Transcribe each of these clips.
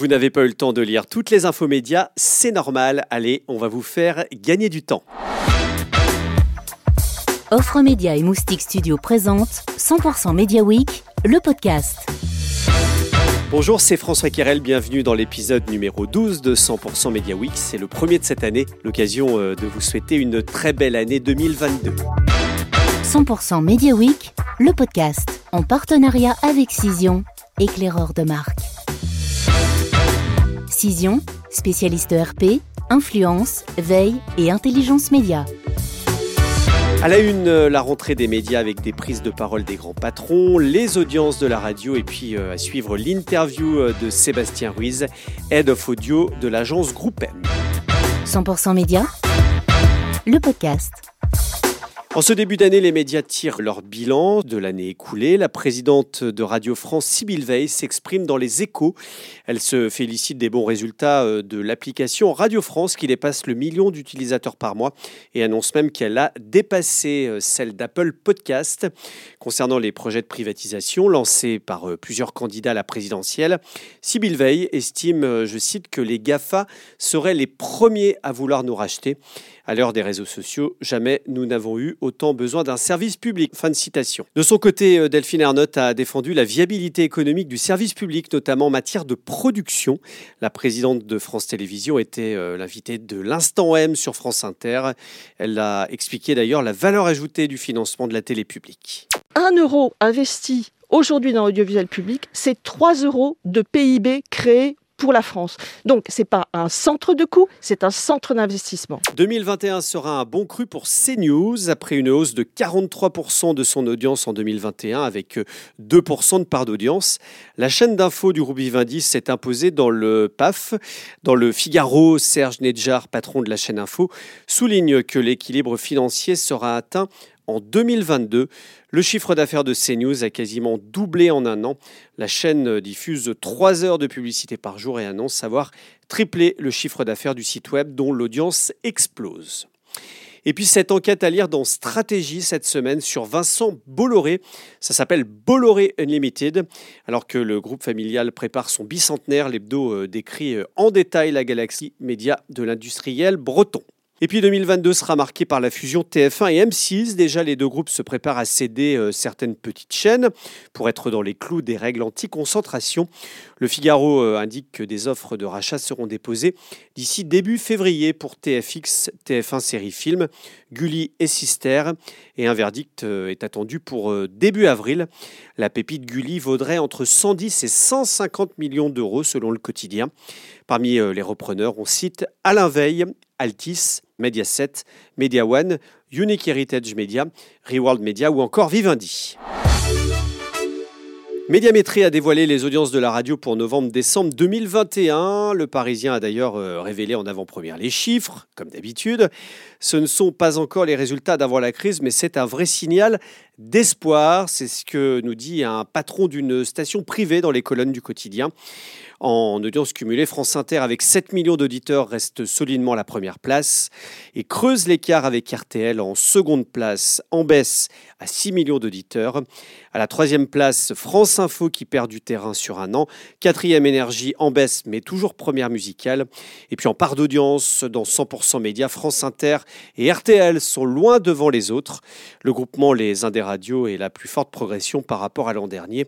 Vous n'avez pas eu le temps de lire toutes les infos médias, c'est normal. Allez, on va vous faire gagner du temps. Offre Média et Moustique Studio présente 100% Media Week, le podcast. Bonjour, c'est François Querel, bienvenue dans l'épisode numéro 12 de 100% Media Week. C'est le premier de cette année, l'occasion euh, de vous souhaiter une très belle année 2022. 100% Media Week, le podcast, en partenariat avec Cision, éclaireur de marque. Cision, spécialiste RP, influence, veille et intelligence média. À la une, euh, la rentrée des médias avec des prises de parole des grands patrons, les audiences de la radio et puis euh, à suivre l'interview euh, de Sébastien Ruiz, Head of Audio de l'agence Groupe M. 100% Média, le podcast. En ce début d'année, les médias tirent leur bilan de l'année écoulée. La présidente de Radio France, Sybille Veil, s'exprime dans les échos. Elle se félicite des bons résultats euh, de l'application Radio France qui dépasse le million d'utilisateurs par mois et annonce même qu'elle a dépassé euh, celle d'Apple Podcast. Concernant les projets de privatisation lancés par euh, plusieurs candidats à la présidentielle, Sybille Veil estime, je cite, que les GAFA seraient les premiers à vouloir nous racheter. À l'heure des réseaux sociaux, jamais nous n'avons eu autant besoin d'un service public. De son côté, euh, Delphine Ernotte a défendu la viabilité économique du service public, notamment en matière de production. La présidente de France Télévisions était euh, l'invitée de l'Instant M sur France Inter. Elle a expliqué d'ailleurs la valeur ajoutée du financement de la télé publique. Un euro investi aujourd'hui dans l'audiovisuel public, c'est 3 euros de PIB créés pour la France. Donc, ce n'est pas un centre de coût, c'est un centre d'investissement. 2021 sera un bon cru pour CNews, après une hausse de 43% de son audience en 2021, avec 2% de part d'audience. La chaîne d'info du groupe Vivendi s'est imposée dans le PAF. Dans le Figaro, Serge Nedjar, patron de la chaîne info, souligne que l'équilibre financier sera atteint en 2022. Le chiffre d'affaires de CNews a quasiment doublé en un an. La chaîne diffuse 3 heures de publicité par jour et annonce avoir triplé le chiffre d'affaires du site web dont l'audience explose. Et puis cette enquête à lire dans Stratégie cette semaine sur Vincent Bolloré. Ça s'appelle Bolloré Unlimited. Alors que le groupe familial prépare son bicentenaire, l'hebdo euh, décrit euh, en détail la galaxie média de l'industriel breton. Et puis 2022 sera marqué par la fusion TF1 et M6. Déjà, les deux groupes se préparent à céder euh, certaines petites chaînes pour être dans les clous des règles anti-concentration. Le Figaro euh, indique que des offres de rachat seront déposées d'ici début février pour TFX, TF1 Série Film, Gulli et Sister. Et un verdict euh, est attendu pour début avril. La pépite Gulli vaudrait entre 110 et 150 millions d'euros selon le quotidien. Parmi les repreneurs, on cite Alain Veil, Altis, Mediaset, Media One, Unique Heritage Media, Reworld Media ou encore Vivendi. Médiamétrie a dévoilé les audiences de la radio pour novembre-décembre 2021. Le Parisien a d'ailleurs euh, révélé en avant-première les chiffres, comme d'habitude. Ce ne sont pas encore les résultats d'avant la crise, mais c'est un vrai signal d'espoir. C'est ce que nous dit un patron d'une station privée dans les colonnes du quotidien. En audience cumulée, France Inter, avec 7 millions d'auditeurs, reste solidement à la première place et creuse l'écart avec RTL en seconde place, en baisse à 6 millions d'auditeurs. À la troisième place, France Info qui perd du terrain sur un an. Quatrième énergie en baisse, mais toujours première musicale. Et puis en part d'audience, dans 100% Média, France Inter et RTL sont loin devant les autres. Le groupement Les Indes Radio est la plus forte progression par rapport à l'an dernier.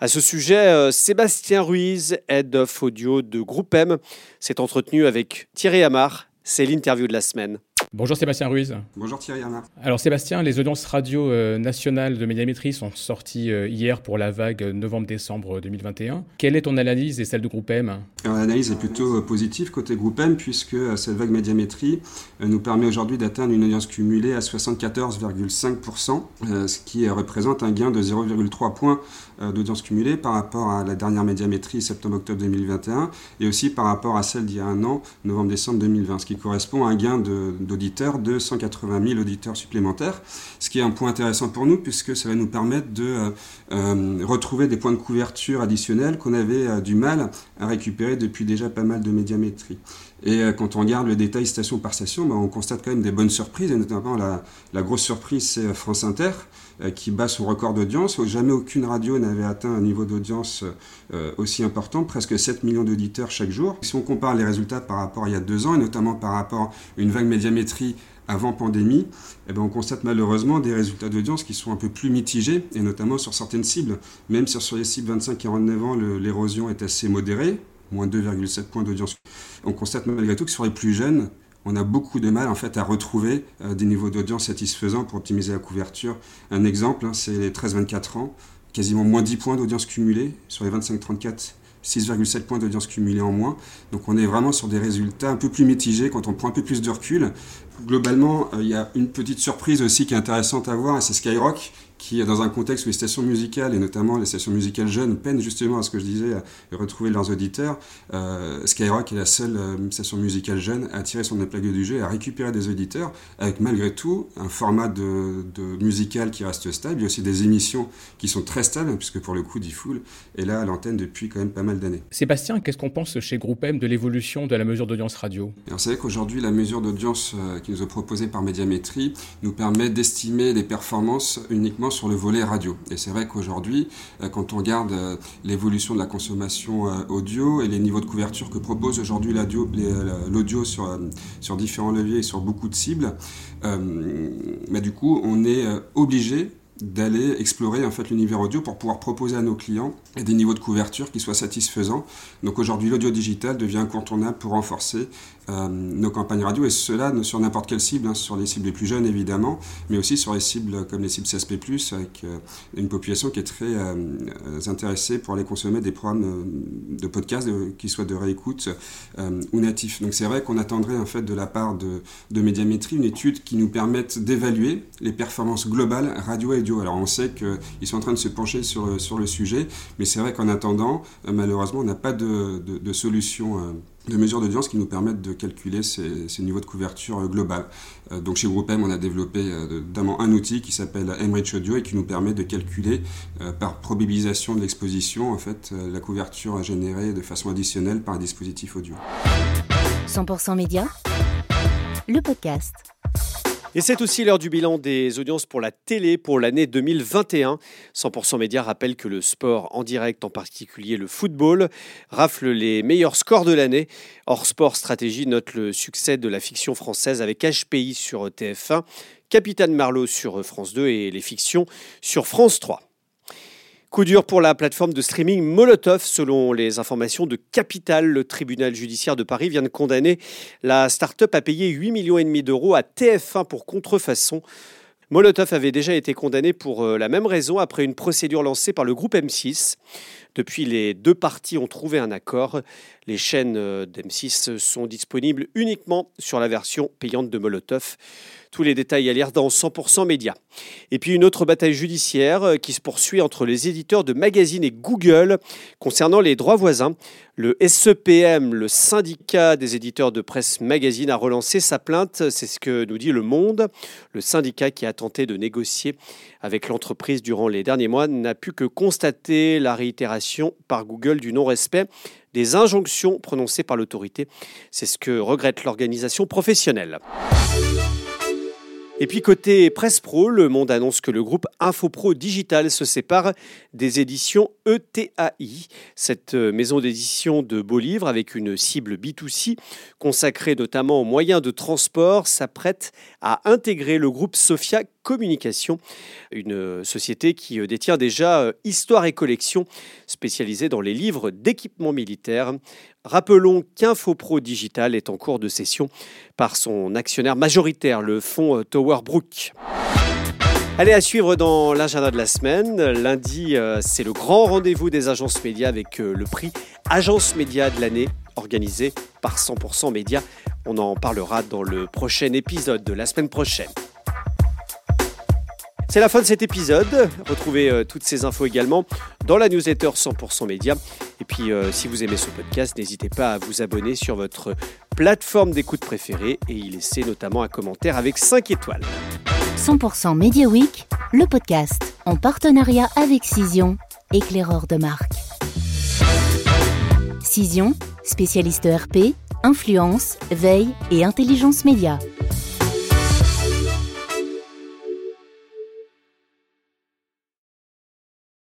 À ce sujet, euh, Sébastien Ruiz, Head of Audio de Groupe M, s'est entretenu avec Thierry Amar. C'est l'interview de la semaine. Bonjour Sébastien Ruiz. Bonjour Thierry Arnard. Alors Sébastien, les audiences radio euh, nationales de médiamétrie sont sorties euh, hier pour la vague novembre-décembre 2021. Quelle est ton analyse et celle du groupe M? L'analyse est plutôt euh, positive côté groupe M puisque cette vague médiamétrie nous permet aujourd'hui d'atteindre une audience cumulée à 74,5%, ce qui représente un gain de 0,3 points d'audience cumulée par rapport à la dernière médiamétrie septembre-octobre 2021 et aussi par rapport à celle d'il y a un an, novembre-décembre 2020, ce qui correspond à un gain de auditeurs, de 180 000 auditeurs supplémentaires, ce qui est un point intéressant pour nous puisque ça va nous permettre de euh, euh, retrouver des points de couverture additionnels qu'on avait euh, du mal à récupérer depuis déjà pas mal de médiamétrie. Et quand on regarde le détail station par station, bah, on constate quand même des bonnes surprises, et notamment la, grosse surprise, c'est France Inter, qui bat son record d'audience. Jamais aucune radio n'avait atteint un niveau d'audience aussi important, presque 7 millions d'auditeurs chaque jour. Si on compare les résultats par rapport à il y a deux ans, et notamment par rapport à une vague médiamétrie avant pandémie, eh ben on constate malheureusement des résultats d'audience qui sont un peu plus mitigés, et notamment sur certaines cibles. Même si sur les cibles 25-49 ans, l'érosion est assez modérée, moins 2,7 points d'audience. On constate malgré tout que sur les plus jeunes, on a beaucoup de mal en fait à retrouver euh, des niveaux d'audience satisfaisants pour optimiser la couverture. Un exemple, hein, c'est les 13-24 ans, quasiment moins 10 points d'audience cumulée sur les 25-34 6,7 points d'audience cumulée en moins. Donc on est vraiment sur des résultats un peu plus mitigés quand on prend un peu plus de recul. Globalement, euh, il y a une petite surprise aussi qui est intéressante à voir, c'est Skyrock qui, dans un contexte où les stations musicales, et notamment les stations musicales jeunes, peinent justement à ce que je disais, à retrouver leurs auditeurs, euh, Skyrock est la seule euh, station musicale jeune à tirer son épingle du jeu et à récupérer des auditeurs, avec malgré tout un format de, de musical qui reste stable. Il y a aussi des émissions qui sont très stables, puisque pour le coup, Diffoul est là à l'antenne depuis quand même pas mal d'années. Sébastien, qu'est-ce qu'on pense chez Groupe M de l'évolution de la mesure d'audience radio? Alors, c'est vrai qu'aujourd'hui, la mesure d'audience euh, qui nous est proposée par Médiamétrie nous permet d'estimer les performances uniquement sur le volet radio. Et c'est vrai qu'aujourd'hui, euh, quand on regarde euh, l'évolution de la consommation euh, audio et les niveaux de couverture que propose aujourd'hui l'audio sur, sur différents leviers et sur beaucoup de cibles, bah, du coup, on est obligé d'aller explorer en fait l'univers audio pour pouvoir proposer à nos clients des niveaux de couverture qui soient satisfaisants. Donc aujourd'hui l'audio digital devient incontournable pour renforcer euh, nos campagnes radio et cela sur n'importe quelle cible, hein, sur les cibles les plus jeunes évidemment, mais aussi sur les cibles comme les cibles CSP+, avec euh, une population qui est très euh, intéressée pour aller consommer des programmes de podcast, qui soient de réécoute ou natifs. Donc c'est vrai qu'on attendrait en fait de la part de, de Médiamétrie une étude qui nous permette d'évaluer les performances globales radio et alors on sait qu'ils sont en train de se pencher sur, sur le sujet, mais c'est vrai qu'en attendant, euh, malheureusement, on n'a pas de, de, solution euh, de mesures d'audience qui nous permettent de calculer ces, ces niveaux de couverture euh, global. Donc chez GroupM, on a développé notamment un outil qui s'appelle Enrich Audio et qui nous permet de calculer par probabilisation de l'exposition en fait la couverture générée de façon additionnelle par un dispositif audio. 100% média, le podcast. Et c'est aussi l'heure du bilan des audiences pour la télé pour l'année 2021. 100% Média rappelle que le sport en direct, en particulier le football, rafle les meilleurs scores de l'année. Hors sport stratégie note le succès de la fiction française avec HPI sur TF1, Capitaine Marlowe sur France 2 et les fictions sur France 3. Coup dur pour la plateforme de streaming Molotov. Selon les informations de Capital, le tribunal judiciaire de Paris vient de condamner la start-up à payer 8,5 millions d'euros à TF1 pour contrefaçon. Molotov avait déjà été condamné pour euh, la même raison après une procédure lancée par le groupe M6. Depuis, les deux parties ont trouvé un accord. Les chaînes euh, d'M6 sont disponibles uniquement sur la version payante de Molotov. Tous les détails à lire dans 100% Média. Et puis une autre bataille judiciaire euh, qui se poursuit entre les éditeurs de magazines et Google concernant les droits voisins. Le SEPM, le syndicat des éditeurs de presse magazine, a relancé sa plainte. C'est ce que nous dit Le Monde. Le syndicat qui a tenté de négocier avec l'entreprise durant les derniers mois n'a pu que constater la réitération par Google du non-respect des injonctions prononcées par l'autorité. C'est ce que regrette l'organisation professionnelle. Et puis côté Presse Pro, le monde annonce que le groupe Infopro Digital se sépare des éditions ETAI, cette euh, maison d'édition de beaux livres avec une cible B2C consacrée notamment aux moyens de transport, s'apprête à intégrer le groupe Sophia Communication, une euh, société qui euh, détient déjà Histoire et Collection, spécialisée dans les livres d'équipement militaire. Rappelons qu'Infopro Digital est en cours de cession par son actionnaire majoritaire, le fonds Tower Brook. Allez, à suivre dans l'agenda de la semaine. Lundi, euh, c'est le grand rendez-vous des agences médias avec euh, le prix Agence Média de l'année organisé par 100% Média. On en parlera dans le prochain épisode de la semaine prochaine. C'est la fin de cet épisode. Retrouvez euh, toutes ces infos également dans la newsletter 100% Média. Et puis, euh, si vous aimez ce podcast, n'hésitez pas à vous abonner sur votre plateforme d'écoute préférée et y laisser notamment un commentaire avec 5 étoiles. 100% Media Week, le podcast en partenariat avec Cision, éclaireur de marque. Cision, spécialiste ERP, influence, veille et intelligence média.